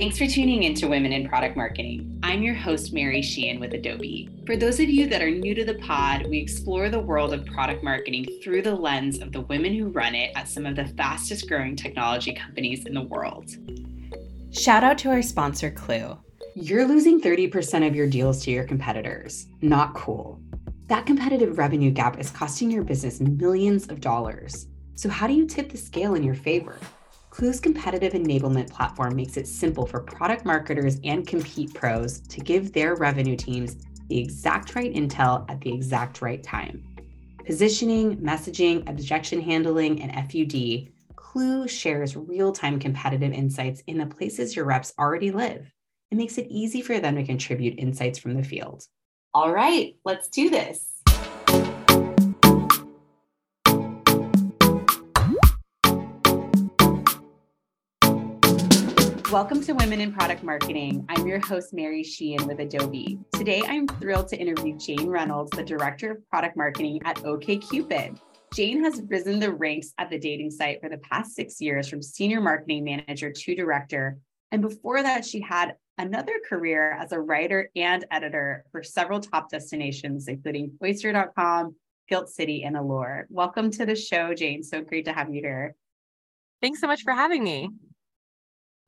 Thanks for tuning in to Women in Product Marketing. I'm your host, Mary Sheehan with Adobe. For those of you that are new to the pod, we explore the world of product marketing through the lens of the women who run it at some of the fastest growing technology companies in the world. Shout out to our sponsor, Klue. You're losing 30% of your deals to your competitors. Not cool. That competitive revenue gap is costing your business millions of dollars. So, how do you tip the scale in your favor? Klue's competitive enablement platform makes it simple for product marketers and compete pros to give their revenue teams the exact right intel at the exact right time. Positioning, messaging, objection handling, and FUD, Clue shares real time competitive insights in the places your reps already live. It makes it easy for them to contribute insights from the field. All right, let's do this. Welcome to Women in Product Marketing. I'm your host, Mary Sheehan with Adobe. Today, I'm thrilled to interview Jane Reynolds, the Director of Product Marketing at OKCupid. Jane has risen the ranks at the dating site for the past six years from Senior Marketing Manager to Director. And before that, she had another career as a writer and editor for several top destinations, including Oyster.com, Gilt City, and Allure. Welcome to the show, Jane. So great to have you here. Thanks so much for having me.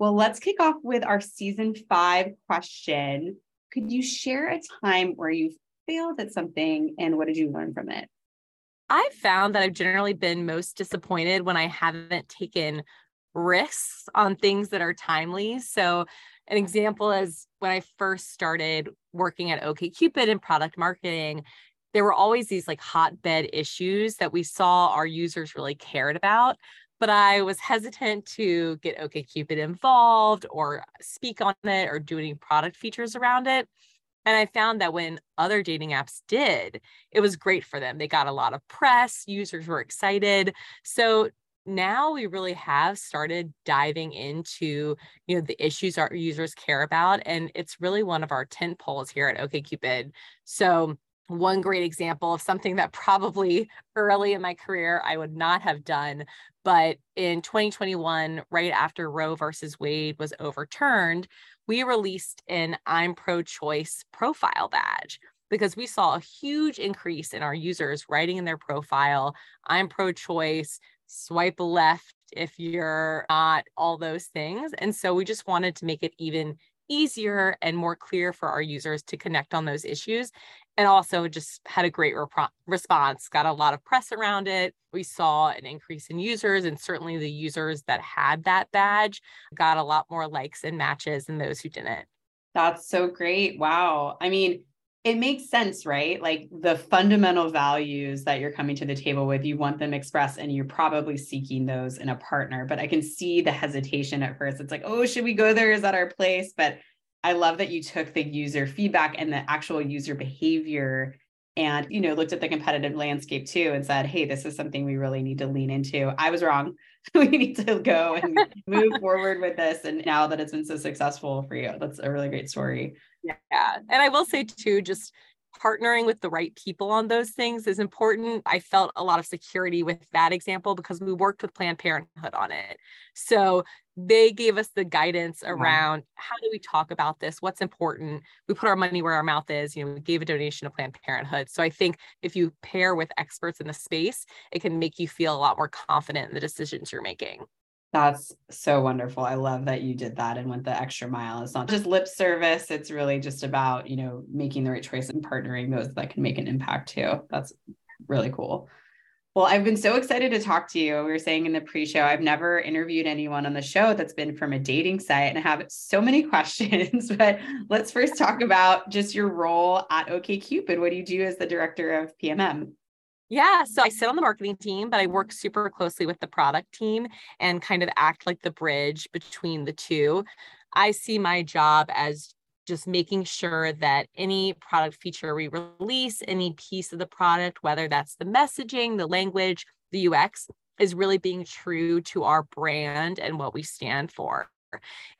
Well, let's kick off with our season five question. Could you share a time where you failed at something and what did you learn from it? I've found that I've generally been most disappointed when I haven't taken risks on things that are timely. So, an example is when I first started working at OKCupid in product marketing, there were always these like hotbed issues that we saw our users really cared about but I was hesitant to get OKCupid involved or uh, speak on it or do any product features around it. And I found that when other dating apps did, it was great for them. They got a lot of press, users were excited. So now we really have started diving into you know the issues our users care about and it's really one of our tent poles here at okcupid so one great example of something that probably early in my career I would not have done but in 2021, right after Roe versus Wade was overturned, we released an I'm pro choice profile badge because we saw a huge increase in our users writing in their profile, I'm pro choice, swipe left if you're not, all those things. And so we just wanted to make it even easier and more clear for our users to connect on those issues and also just had a great rep- response got a lot of press around it. We saw an increase in users and certainly the users that had that badge got a lot more likes and matches than those who didn't. That's so great. Wow. I mean it makes sense right? Like the fundamental values that you're coming to the table with you want them expressed and you're probably seeking those in a partner. But i can see the hesitation at first. It's like oh should we go there? Is that our place? But I love that you took the user feedback and the actual user behavior and you know looked at the competitive landscape too and said hey this is something we really need to lean into. I was wrong. We need to go and move forward with this and now that it's been so successful for you that's a really great story. Yeah and i will say too just partnering with the right people on those things is important. I felt a lot of security with that example because we worked with Planned Parenthood on it. So they gave us the guidance around how do we talk about this? What's important? We put our money where our mouth is. You know, we gave a donation to Planned Parenthood. So I think if you pair with experts in the space, it can make you feel a lot more confident in the decisions you're making. That's so wonderful. I love that you did that and went the extra mile. It's not just lip service, it's really just about, you know, making the right choice and partnering those that can make an impact too. That's really cool. Well, I've been so excited to talk to you. We were saying in the pre-show, I've never interviewed anyone on the show that's been from a dating site and I have so many questions, but let's first talk about just your role at OKCupid. What do you do as the director of PMM? Yeah, so I sit on the marketing team, but I work super closely with the product team and kind of act like the bridge between the two. I see my job as just making sure that any product feature we release, any piece of the product, whether that's the messaging, the language, the UX, is really being true to our brand and what we stand for.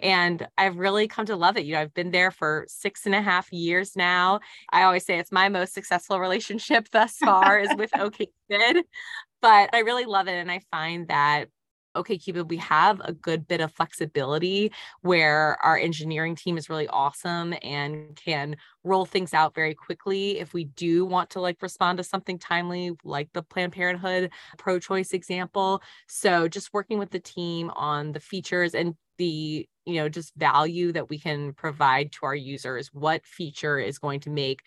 And I've really come to love it. You know, I've been there for six and a half years now. I always say it's my most successful relationship thus far is with OK But I really love it. And I find that OkCupid, we have a good bit of flexibility where our engineering team is really awesome and can roll things out very quickly if we do want to like respond to something timely, like the Planned Parenthood pro choice example. So just working with the team on the features and the you know just value that we can provide to our users what feature is going to make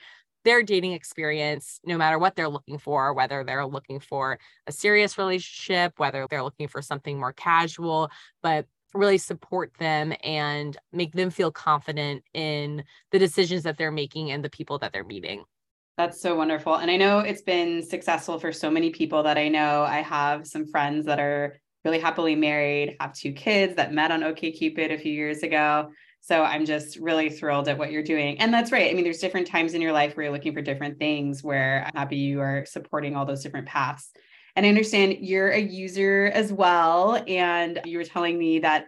their dating experience, no matter what they're looking for, whether they're looking for a serious relationship, whether they're looking for something more casual, but really support them and make them feel confident in the decisions that they're making and the people that they're meeting. That's so wonderful. And I know it's been successful for so many people that I know. I have some friends that are really happily married, have two kids that met on OkCupid a few years ago. So I'm just really thrilled at what you're doing. And that's right. I mean, there's different times in your life where you're looking for different things where I'm happy you are supporting all those different paths. And I understand you're a user as well. And you were telling me that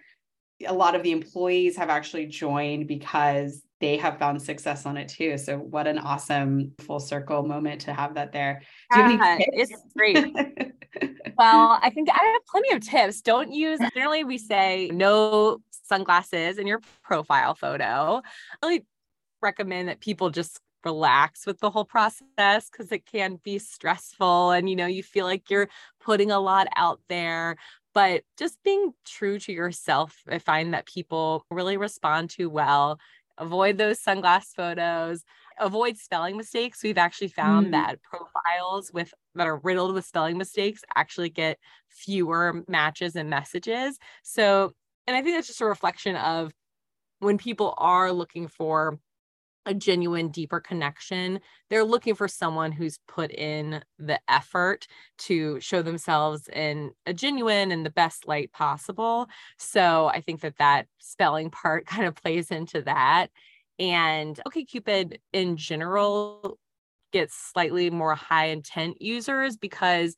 a lot of the employees have actually joined because they have found success on it too. So what an awesome full circle moment to have that there. Do you yeah, it's great. well, I think I have plenty of tips. Don't use generally we say no sunglasses in your profile photo. I really recommend that people just relax with the whole process because it can be stressful and you know you feel like you're putting a lot out there but just being true to yourself i find that people really respond to well avoid those sunglass photos avoid spelling mistakes we've actually found mm. that profiles with that are riddled with spelling mistakes actually get fewer matches and messages so and I think that's just a reflection of when people are looking for a genuine, deeper connection, they're looking for someone who's put in the effort to show themselves in a genuine and the best light possible. So I think that that spelling part kind of plays into that. And OkCupid in general gets slightly more high intent users because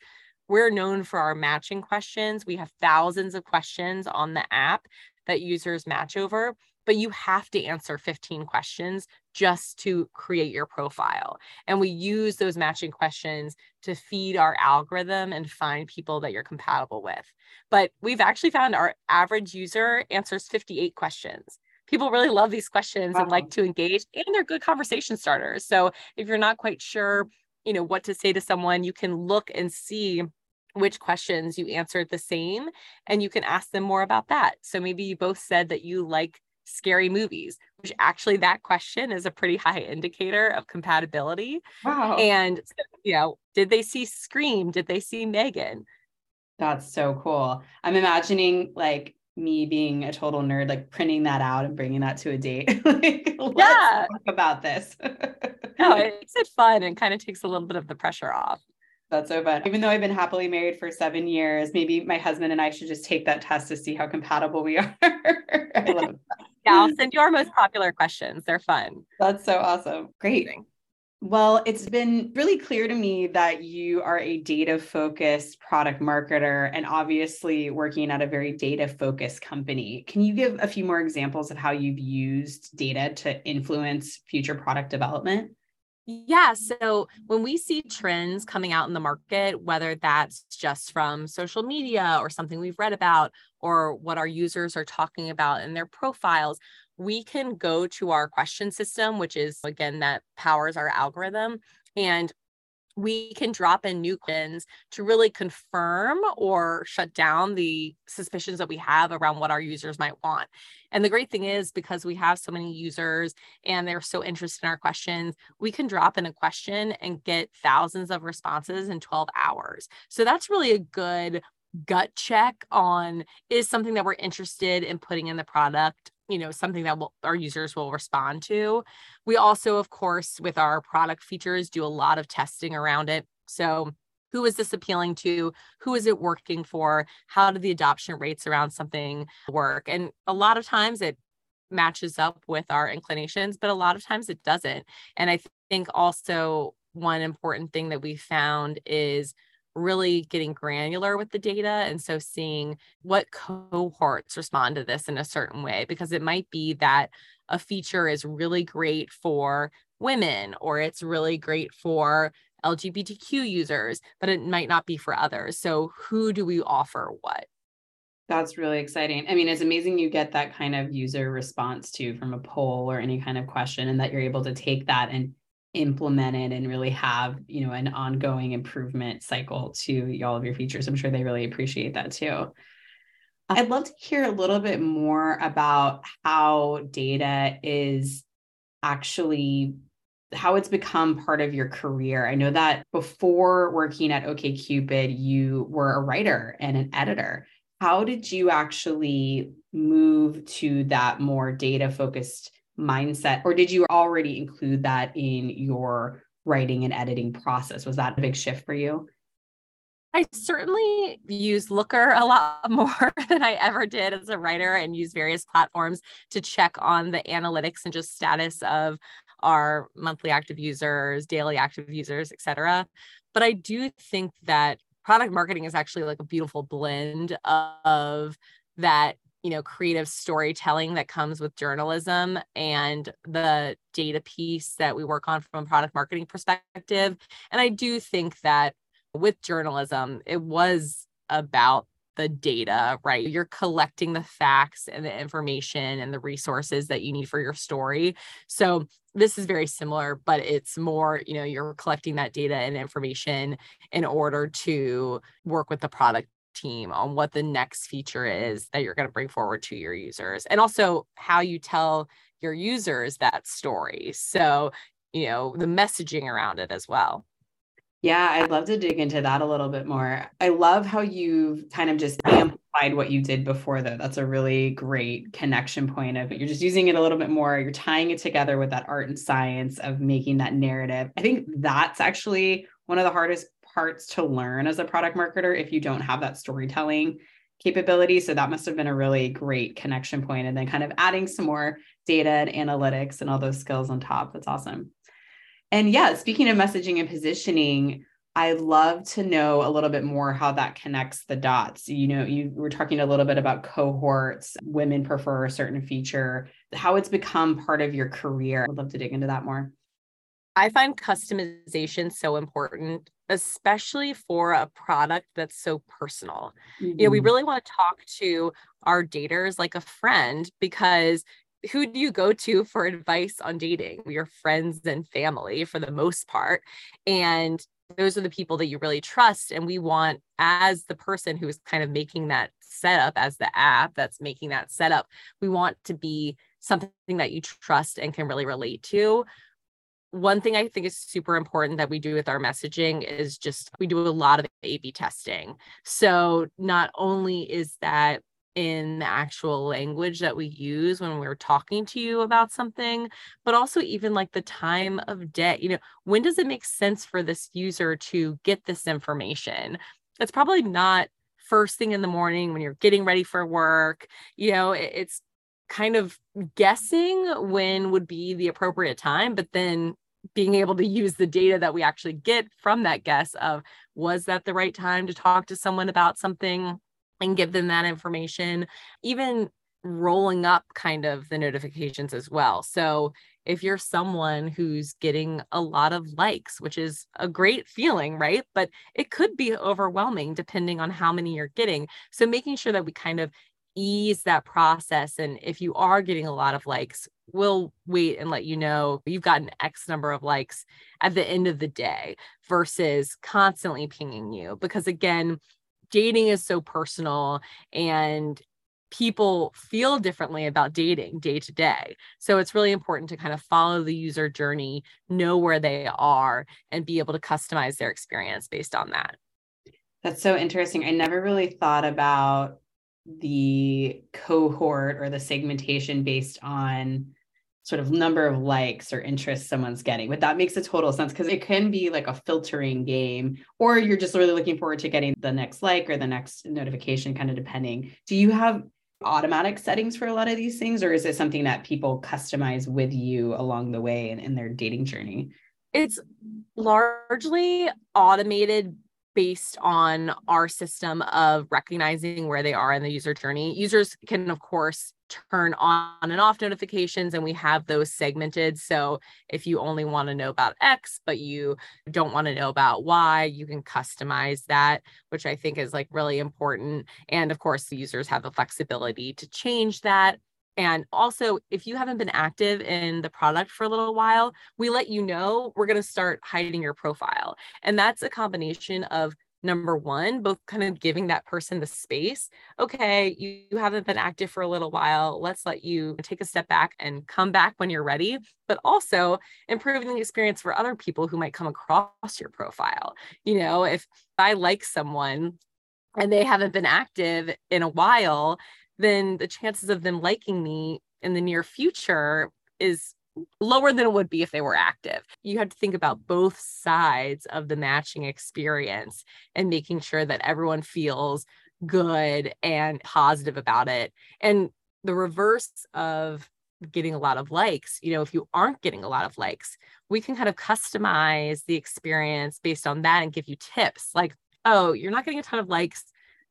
we're known for our matching questions. We have thousands of questions on the app that users match over, but you have to answer 15 questions just to create your profile. And we use those matching questions to feed our algorithm and find people that you're compatible with. But we've actually found our average user answers 58 questions people really love these questions wow. and like to engage and they're good conversation starters so if you're not quite sure you know what to say to someone you can look and see which questions you answered the same and you can ask them more about that. So maybe you both said that you like scary movies, which actually that question is a pretty high indicator of compatibility. Wow. And you know, did they see Scream? Did they see M3GAN? That's so cool. I'm imagining like me being a total nerd, like printing that out and bringing that to a date. like, yeah. talk about this. no, it makes it fun and kind of takes a little bit of the pressure off. That's so fun. Even though I've been happily married for seven years, maybe my husband and I should just take that test to see how compatible we are. Yeah, I'll send you our most popular questions. They're fun. That's so awesome. Great. Amazing. Well, it's been really clear to me that you are a data focused product marketer and obviously working at a very data focused company. Can you give a few more examples of how you've used data to influence future product development? Yeah. So when we see trends coming out in the market, whether that's just from social media or something we've read about or what our users are talking about in their profiles, we can go to our question system, which is again that powers our algorithm. And we can drop in new questions to really confirm or shut down the suspicions that we have around what our users might want. And the great thing is, because we have so many users and they're so interested in our questions, we can drop in a question and get thousands of responses in 12 hours. So that's really a good gut check on is something that we're interested in putting in the product you know something that will, our users will respond to. We also of course with our product features do a lot of testing around it. So who is this appealing to? Who is it working for? How do the adoption rates around something work? And a lot of times it matches up with our inclinations but a lot of times it doesn't. And i think also one important thing that we found is really getting granular with the data. And so seeing what cohorts respond to this in a certain way, because it might be that a feature is really great for women or it's really great for LGBTQ users, but it might not be for others. So who do we offer what? That's really exciting. I mean, it's amazing you get that kind of user response to from a poll or any kind of question, and that you're able to take that and implement it and really have, you know, an ongoing improvement cycle to all of your features. I'm sure they really appreciate that too. I'd love to hear a little bit more about how data is actually how it's become part of your career. I know that before working at OKCupid, you were a writer and an editor. How did you actually move to that more data focused mindset? Or did you already include that in your writing and editing process? Was that a big shift for you? I certainly use Looker a lot more than I ever did as a writer and use various platforms to check on the analytics and just status of our monthly active users, daily active users, etc. But I do think that product marketing is actually like a beautiful blend of that you know creative storytelling that comes with journalism and the data piece that we work on from a product marketing perspective and i do think that with journalism it was about the data, right? You're collecting the facts and the information and the resources that you need for your story. So this is very similar, but it's more, you know, you're collecting that data and information in order to work with the product team on what the next feature is that you're going to bring forward to your users and also how you tell your users that story. So, you know, the messaging around it as well. Yeah, I'd love to dig into that a little bit more. I love how you've kind of just amplified what you did before, though. That's a really great connection point of it. you're just using it a little bit more. You're tying it together with that art and science of making that narrative. I think that's actually one of the hardest parts to learn as a product marketer if you don't have that storytelling capability. So that must have been a really great connection point. And then kind of adding some more data and analytics and all those skills on top. That's awesome. And yeah, speaking of messaging and positioning, I love to know a little bit more how that connects the dots. You know, you were talking a little bit about cohorts, women prefer a certain feature, how it's become part of your career. I'd love to dig into that more. I find customization so important, especially for a product that's so personal. Mm-hmm. You know, we mm-hmm. really want to talk to our daters like a friend because who do you go to for advice on dating? Your friends and family for the most part. And those are the people that you really trust. And we want, as the person who is kind of making that setup, as the app that's making that setup, we want to be something that you trust and can really relate to. One thing I think is super important that we do with our messaging is just we do a lot of A B testing. So, not only is that in the actual language that we use when we're talking to you about something, but also even like the time of day. You know, when does it make sense for this user to get this information? It's probably not first thing in the morning when you're getting ready for work. You know, it's kind of guessing when would be the appropriate time, but then being able to use the data that we actually get from that guess of was that the right time to talk to someone about something and give them that information, even rolling up kind of the notifications as well. So if you're someone who's getting a lot of likes, which is a great feeling, right? But it could be overwhelming depending on how many you're getting. So making sure that we kind of ease that process. And if you are getting a lot of likes, we'll wait and let you know you've gotten X number of likes at the end of the day versus constantly pinging you. Because again, dating is so personal and people feel differently about dating day to day. So it's really important to kind of follow the user journey, know where they are, and be able to customize their experience based on that. That's so interesting. I never really thought about the cohort or the segmentation based on sort of number of likes or interest someone's getting. But that makes a total sense because it can be like a filtering game, or you're just really looking forward to getting the next like or the next notification, kind of depending. Do you have automatic settings for a lot of these things, or is it something that people customize with you along the way in, in their dating journey? It's largely automated based on our system of recognizing where they are in the user journey. Users can, of course, turn on and off notifications, and we have those segmented. So if you only want to know about X, but you don't want to know about Y, you can customize that, which I think is like really important. And of course, the users have the flexibility to change that. And also, if you haven't been active in the product for a little while, we let you know we're going to start hiding your profile. And that's a combination of number one, both kind of giving that person the space. Okay, you, you, haven't been active for a little while. Let's let you take a step back and come back when you're ready, but also improving the experience for other people who might come across your profile. You know, if I like someone and they haven't been active in a while, then the chances of them liking me in the near future is lower than it would be if they were active. You have to think about both sides of the matching experience and making sure that everyone feels good and positive about it. And the reverse of getting a lot of likes, you know, if you aren't getting a lot of likes, we can kind of customize the experience based on that and give you tips like, oh, you're not getting a ton of likes.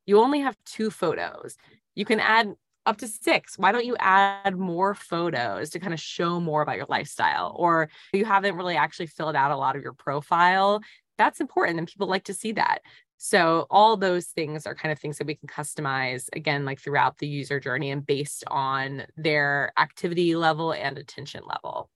You only have two photos. You can add up to six. Why don't you add more photos to kind of show more about your lifestyle? Or you haven't really actually filled out a lot of your profile. That's important and people like to see that. So all those things are kind of things that we can customize again, like throughout the user journey and based on their activity level and attention level.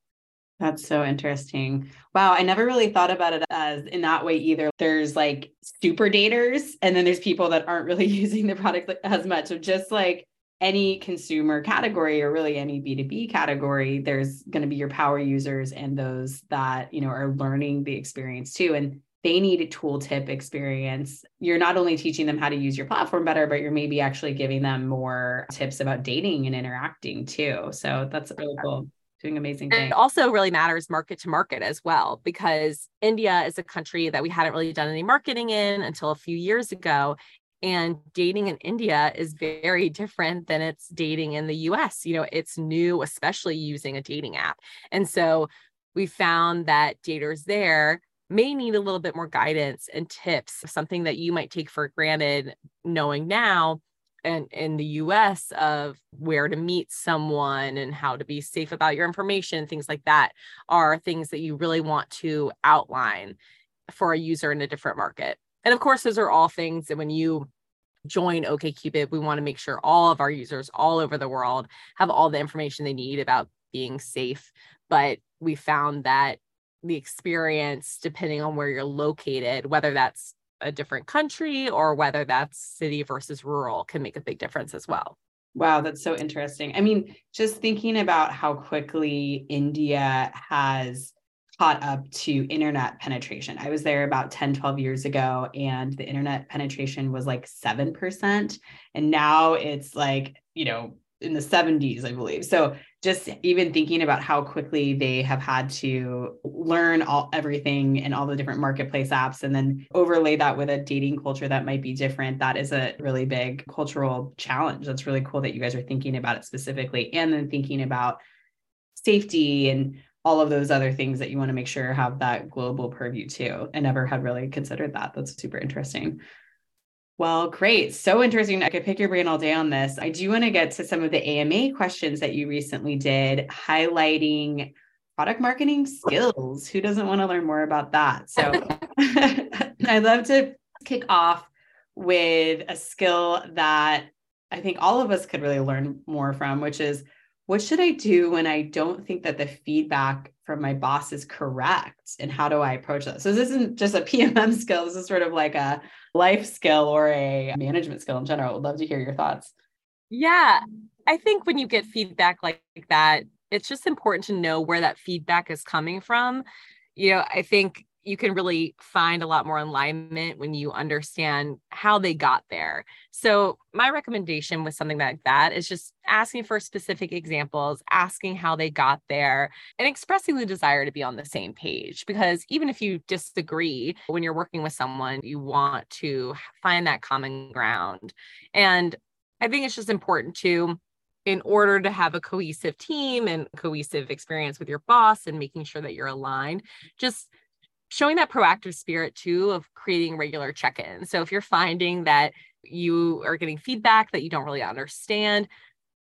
That's so interesting. Wow, I never really thought about it as in that way either. There's like super daters, and then there's people that aren't really using the product as much. So just like any consumer category or really any b2b category there's going to be your power users and those that you know are learning the experience too and they need a tooltip experience you're not only teaching them how to use your platform better but you're maybe actually giving them more tips about dating and interacting too so that's really cool doing amazing things. It also really matters market to market as well, because India is a country that we hadn't really done any marketing in until a few years ago. And dating in India is very different than it's dating in the US. You know, it's new, especially using a dating app. And so we found that daters there may need a little bit more guidance and tips, something that you might take for granted knowing now and in the US of where to meet someone and how to be safe about your information, things like that are things that you really want to outline for a user in a different market. And of course, those are all things that when you join OKCupid, we want to make sure all of our users all over the world have all the information they need about being safe. But we found that the experience, depending on where you're located, whether that's a different country or whether that's city versus rural, can make a big difference as well. Wow, that's so interesting. I mean, just thinking about how quickly India has caught up to internet penetration. I was there about 10, 12 years ago, and the internet penetration was like 7%. And now it's like, you know, in the 70s, I believe. So just even thinking about how quickly they have had to learn all everything and all the different marketplace apps and then overlay that with a dating culture that might be different that is a really big cultural challenge that's really cool that you guys are thinking about it specifically and then thinking about safety and all of those other things that you want to make sure have that global purview too. I never had really considered that. That's super interesting. Well, great. So interesting. I could pick your brain all day on this. I do want to get to some of the AMA questions that you recently did, highlighting product marketing skills. Who doesn't want to learn more about that? So I'd love to kick off with a skill that I think all of us could really learn more from, which is what should I do when I don't think that the feedback from my boss is correct? And how do I approach that? So this isn't just a PMM skill. This is sort of like a life skill or a management skill in general. Would love to hear your thoughts. Yeah. I think when you get feedback like that, it's just important to know where that feedback is coming from. You know, I think you can really find a lot more alignment when you understand how they got there. So, my recommendation with something like that is just asking for specific examples, asking how they got there, and expressing the desire to be on the same page. Because even if you disagree when you're working with someone, you want to find that common ground. And I think it's just important to in order to have a cohesive team and cohesive experience with your boss and making sure that you're aligned just showing that proactive spirit too of creating regular check-ins. So if you're finding that you are getting feedback that you don't really understand,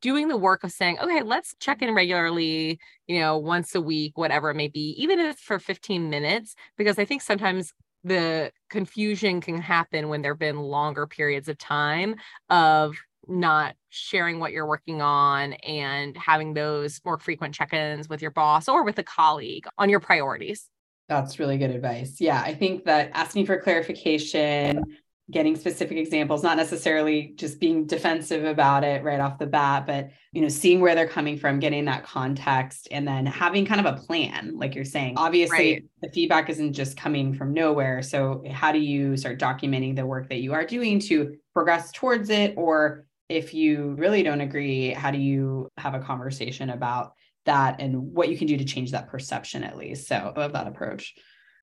doing the work of saying, okay, let's check in regularly, you know, once a week, whatever it may be, even if it's for 15 minutes, because I think sometimes the confusion can happen when there have been longer periods of time of not sharing what you're working on and having those more frequent check-ins with your boss or with a colleague on your priorities. That's really good advice. Yeah, I think that asking for clarification, getting specific examples not necessarily just being defensive about it right off the bat but you know seeing where they're coming from getting that context and then having kind of a plan like you're saying obviously right. the feedback isn't just coming from nowhere so how do you start documenting the work that you are doing to progress towards it or if you really don't agree how do you have a conversation about that and what you can do to change that perception at least so i love that approach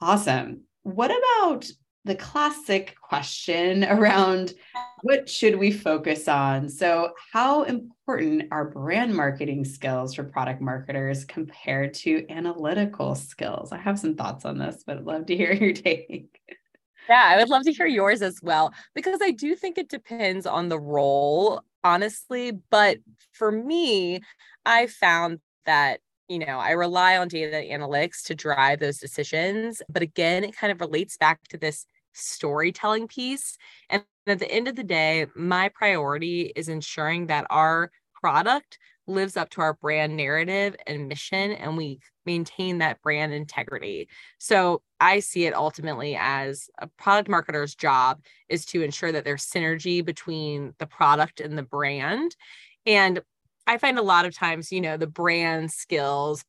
awesome what about the classic question around what should we focus on? So, how important are brand marketing skills for product marketers compared to analytical skills? I have some thoughts on this, but I'd love to hear your take. Yeah, I would love to hear yours as well, because I do think it depends on the role, honestly. But for me, I found that you know, I rely on data analytics to drive those decisions. But again, it kind of relates back to this storytelling piece. And at the end of the day, my priority is ensuring that our product lives up to our brand narrative and mission, and we maintain that brand integrity. So I see it ultimately as a product marketer's job is to ensure that there's synergy between the product and the brand. And I find a lot of times, you know, the brand skills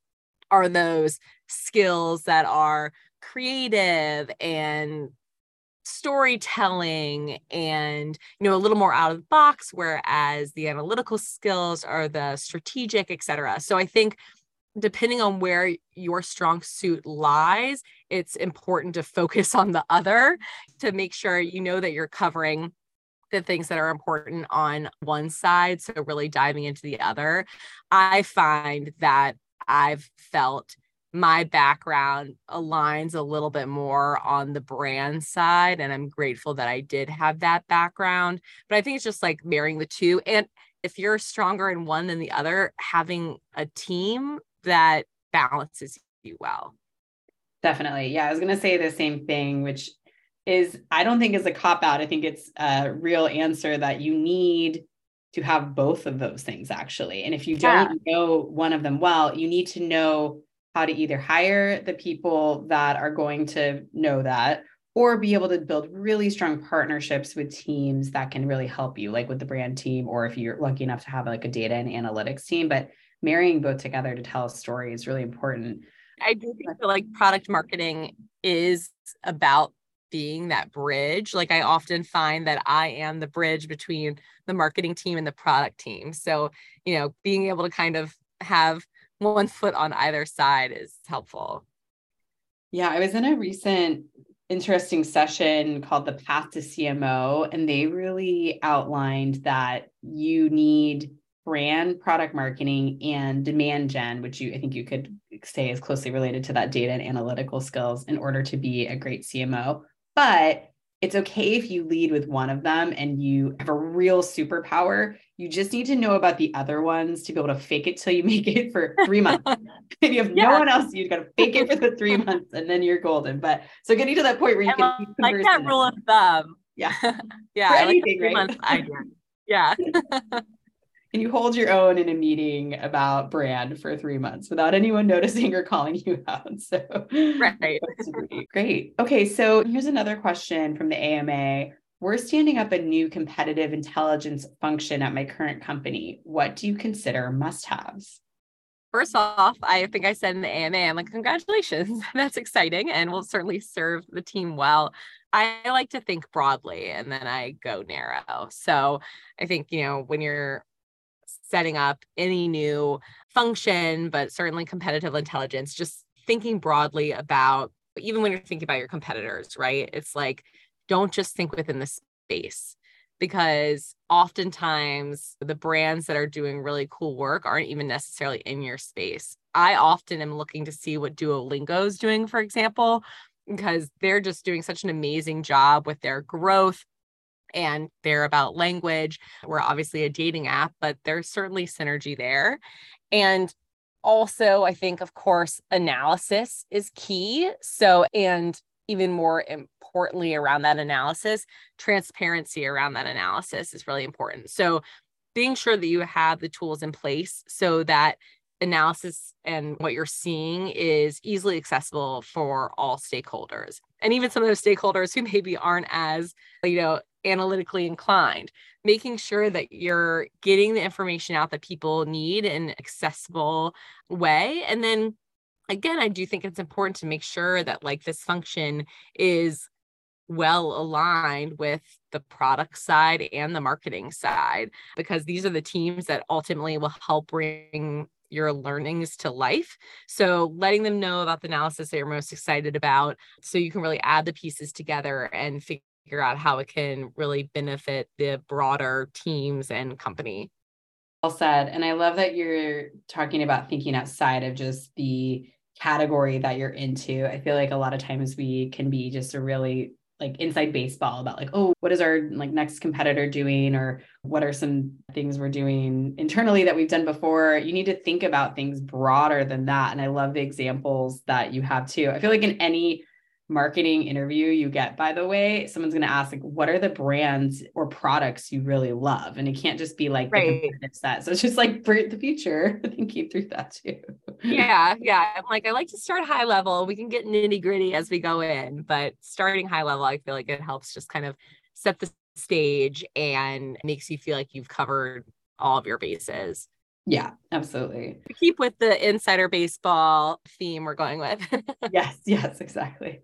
are those skills that are creative and storytelling and you know a little more out of the box whereas the analytical skills are the strategic etc so i think depending on where your strong suit lies it's important to focus on the other to make sure you know that you're covering the things that are important on one side so really diving into the other. I find that i've felt my background aligns a little bit more on the brand side and i'm grateful that i did have that background. But i think it's just like marrying the two and if you're stronger in one than the other having a team that balances you well. Definitely. Yeah i was going to say the same thing which is i don't think is a cop out i think it's a real answer that you need to have both of those things actually. And if you don't know one of them well you need to know how to either hire the people that are going to know that or be able to build really strong partnerships with teams that can really help you like with the brand team or if you're lucky enough to have like a data and analytics team. But marrying both together to tell a story is really important. I do feel like product marketing is about being that bridge like i often find that i am the bridge between the marketing team and the product team so you know being able to kind of have one foot on either side is helpful. Yeah, I was in a recent interesting session called the Path to CMO, and they really outlined that you need brand product marketing and demand gen, which you I think you could say is closely related to that data and analytical skills in order to be a great CMO. But it's okay if you lead with one of them and you have a real superpower. You just need to know about the other ones to be able to fake it till you make it for three months. if you have yeah. no one else, you've got to fake it for the three months and then you're golden. But so getting to that point where you can like that rule of thumb. Yeah. yeah. For anything, like right? Yeah. And you hold your own in a meeting about brand for three months without anyone noticing or calling you out. So, right. great. Okay. So, here's another question from the AMA. We're standing up a new competitive intelligence function at my current company. What do you consider must haves? First off, I think I said in the AMA, I'm like, congratulations. That's exciting and will certainly serve the team well. I like to think broadly and then I go narrow. So I think, you know, when you're setting up any new function, but certainly competitive intelligence, just thinking broadly about even when you're thinking about your competitors, right? It's like, don't just think within the space because oftentimes the brands that are doing really cool work aren't even necessarily in your space. I often am looking to see what Duolingo is doing, for example, because they're just doing such an amazing job with their growth and they're about language. We're obviously a dating app, but there's certainly synergy there. And also, I think, of course, analysis is key. So, and even more importantly, around that analysis, transparency around that analysis is really important. So, being sure that you have the tools in place so that analysis and what you're seeing is easily accessible for all stakeholders and even some of those stakeholders who maybe aren't as you know analytically inclined making sure that you're getting the information out that people need in an accessible way and then again i do think it's important to make sure that like this function is well aligned with the product side and the marketing side because these are the teams that ultimately will help bring your learnings to life. So letting them know about the analysis that you're most excited about so you can really add the pieces together and figure out how it can really benefit the broader teams and company. Well said. And I love that you're talking about thinking outside of just the category that you're into. I feel like a lot of times we can be just a really like inside baseball about like oh what is our like next competitor doing or what are some things we're doing internally that we've done before you need to think about things broader than that and i love the examples that you have too i feel like in any marketing interview you get by the way someone's going to ask like what are the brands or products you really love? And it can't just be like right. the set. So it's just like for the future thinking through that too. Yeah yeah. I'm like i like to start high level. We can get nitty gritty as we go in. But starting high level i feel like it helps just kind of set the stage and makes you feel like you've covered all of your bases yeah, absolutely. Keep with the insider baseball theme we're going with. yes, yes, exactly.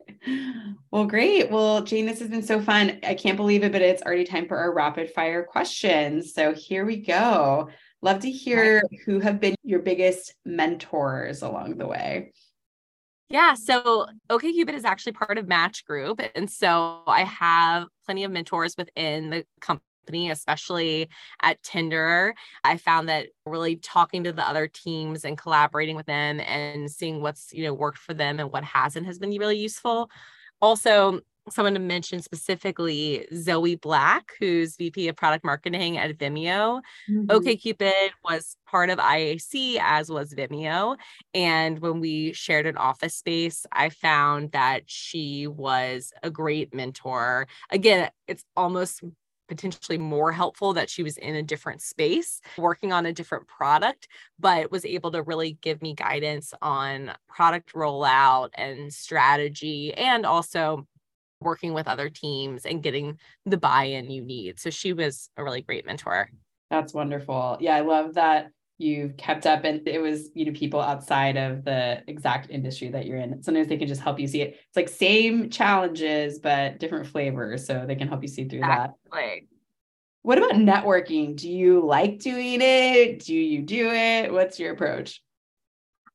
Well, great. Well, Jane, this has been so fun. I can't believe it, but it's already time for our rapid fire questions. So here we go. Love to hear who have been your biggest mentors along the way. Yeah, so OkCupid is actually part of Match Group. And so I have plenty of mentors within the company company, especially at Tinder. I found that really talking to the other teams and collaborating with them and seeing what's, you know, worked for them and what hasn't has been really useful. Also, someone to mention specifically Zoe Black, who's VP of product marketing at Vimeo. Mm-hmm. OkCupid was part of IAC, as was Vimeo. And when we shared an office space, I found that she was a great mentor. Again, it's almost potentially more helpful that she was in a different space working on a different product but was able to really give me guidance on product rollout and strategy and also working with other teams and getting the buy-in you need. So she was a really great mentor. That's wonderful. Yeah i love that you've kept up and it was you know people outside of the exact industry that you're in. Sometimes they can just help you see it. It's like same challenges but different flavors so they can help you see through exactly. that what about networking? Do you like doing it? Do you do it? What's your approach?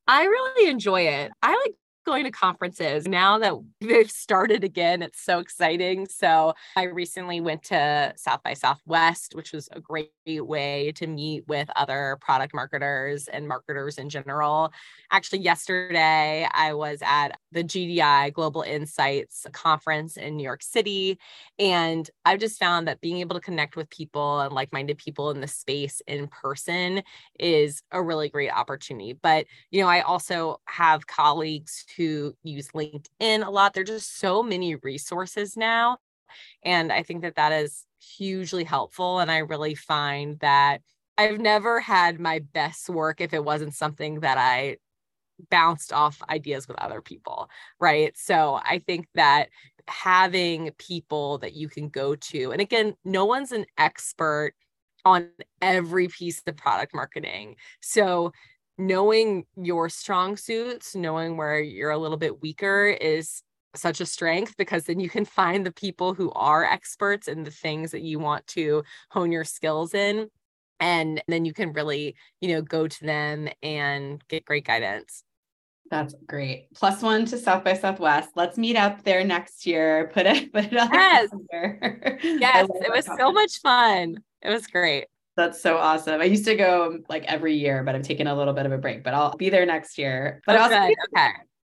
I really enjoy it. I like going to conferences now that they've started again. It's so exciting. So I recently went to South by Southwest, which was a great way to meet with other product marketers and marketers in general. Actually, yesterday I was at the GDI Global Insights conference in New York City. And I've just found that being able to connect with people and like minded people in the space in person is a really great opportunity. But, you know, I also have colleagues who use LinkedIn a lot. There are just so many resources now. And I think that that is hugely helpful. And I really find that I've never had my best work if it wasn't something that I bounced off ideas with other people. Right. So I think that having people that you can go to, and again, no one's an expert on every piece of product marketing. So knowing your strong suits, knowing where you're a little bit weaker is such a strength because then you can find the people who are experts in the things that you want to hone your skills in and then you can really you know go to them and get great guidance. That's great. Plus one to south by southwest. Let's meet up there next year. Put it put it on yes. yes. it was so much fun. It was great that's so awesome. I used to go um, like every year, but I've taken a little bit of a break, but I'll be there next year. But oh, also, okay.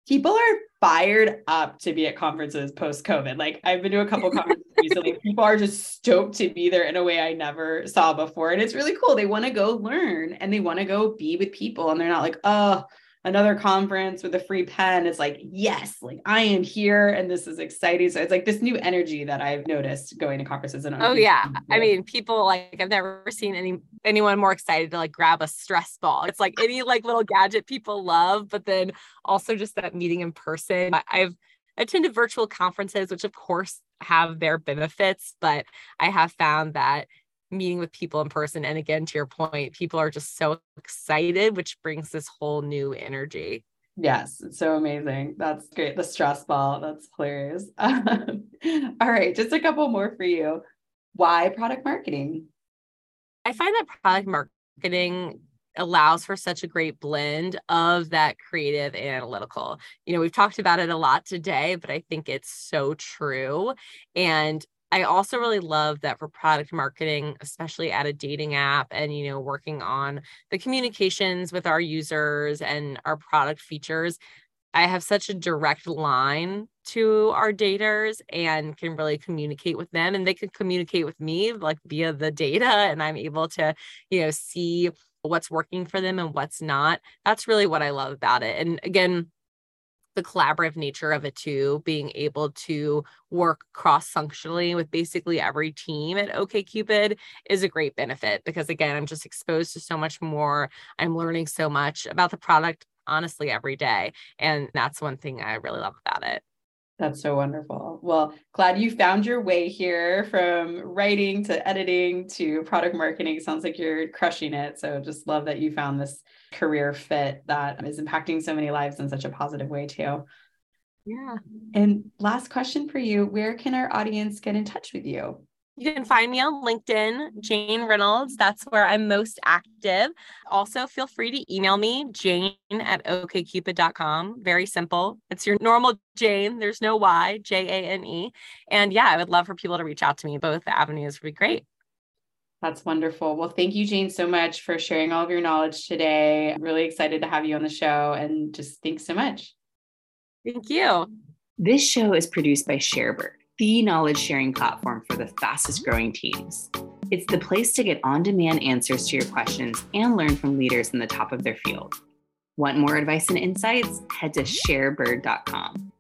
people are fired up to be at conferences post COVID. Like I've been to a couple conferences recently. People are just stoked to be there in a way I never saw before. And it's really cool. They want to go learn and they want to go be with people. And they're not like, oh, another conference with a free pen. It's like, yes, like I am here and this is exciting. So it's like this new energy that I've noticed going to conferences. And oh yeah, I mean, people like I've never seen any anyone more excited to like grab a stress ball. It's like any like little gadget people love, but then also just that meeting in person. I've attended virtual conferences, which of course have their benefits, but I have found that meeting with people in person. And again, to your point, people are just so excited, which brings this whole new energy. Yes, it's so amazing. That's great. The stress ball, that's hilarious. all right, just a couple more for you. Why product marketing? I find that product marketing allows for such a great blend of that creative and analytical. You know, we've talked about it a lot today, but I think it's so true. And I also really love that for product marketing, especially at a dating app and, you know, working on the communications with our users and our product features, I have such a direct line to our daters and can really communicate with them and they can communicate with me like via the data and I'm able to, you know, see what's working for them and what's not. That's really what I love about it. And again, the collaborative nature of it too, being able to work cross-functionally with basically every team at OkCupid is a great benefit because again, I'm just exposed to so much more. I'm learning so much about the product honestly every day. And that's one thing I really love about it. That's so wonderful. Well, glad you found your way here from writing to editing to product marketing. Sounds like you're crushing it. So just love that you found this career fit that is impacting so many lives in such a positive way too. Yeah. And last question for you, where can our audience get in touch with you? You can find me on LinkedIn, Jane Reynolds. That's where I'm most active. Also, feel free to email me, jane at okcupid.com. Very simple. It's your normal Jane. There's no Y, J A N E. And yeah, I would love for people to reach out to me. Both avenues would be great. That's wonderful. Well, thank you, Jane, so much for sharing all of your knowledge today. I'm really excited to have you on the show and just thanks so much. Thank you. This show is produced by Sharebird the knowledge sharing platform for the fastest growing teams. It's the place to get on demand answers to your questions and learn from leaders in the top of their field. Want more advice and insights? Head to sharebird.com.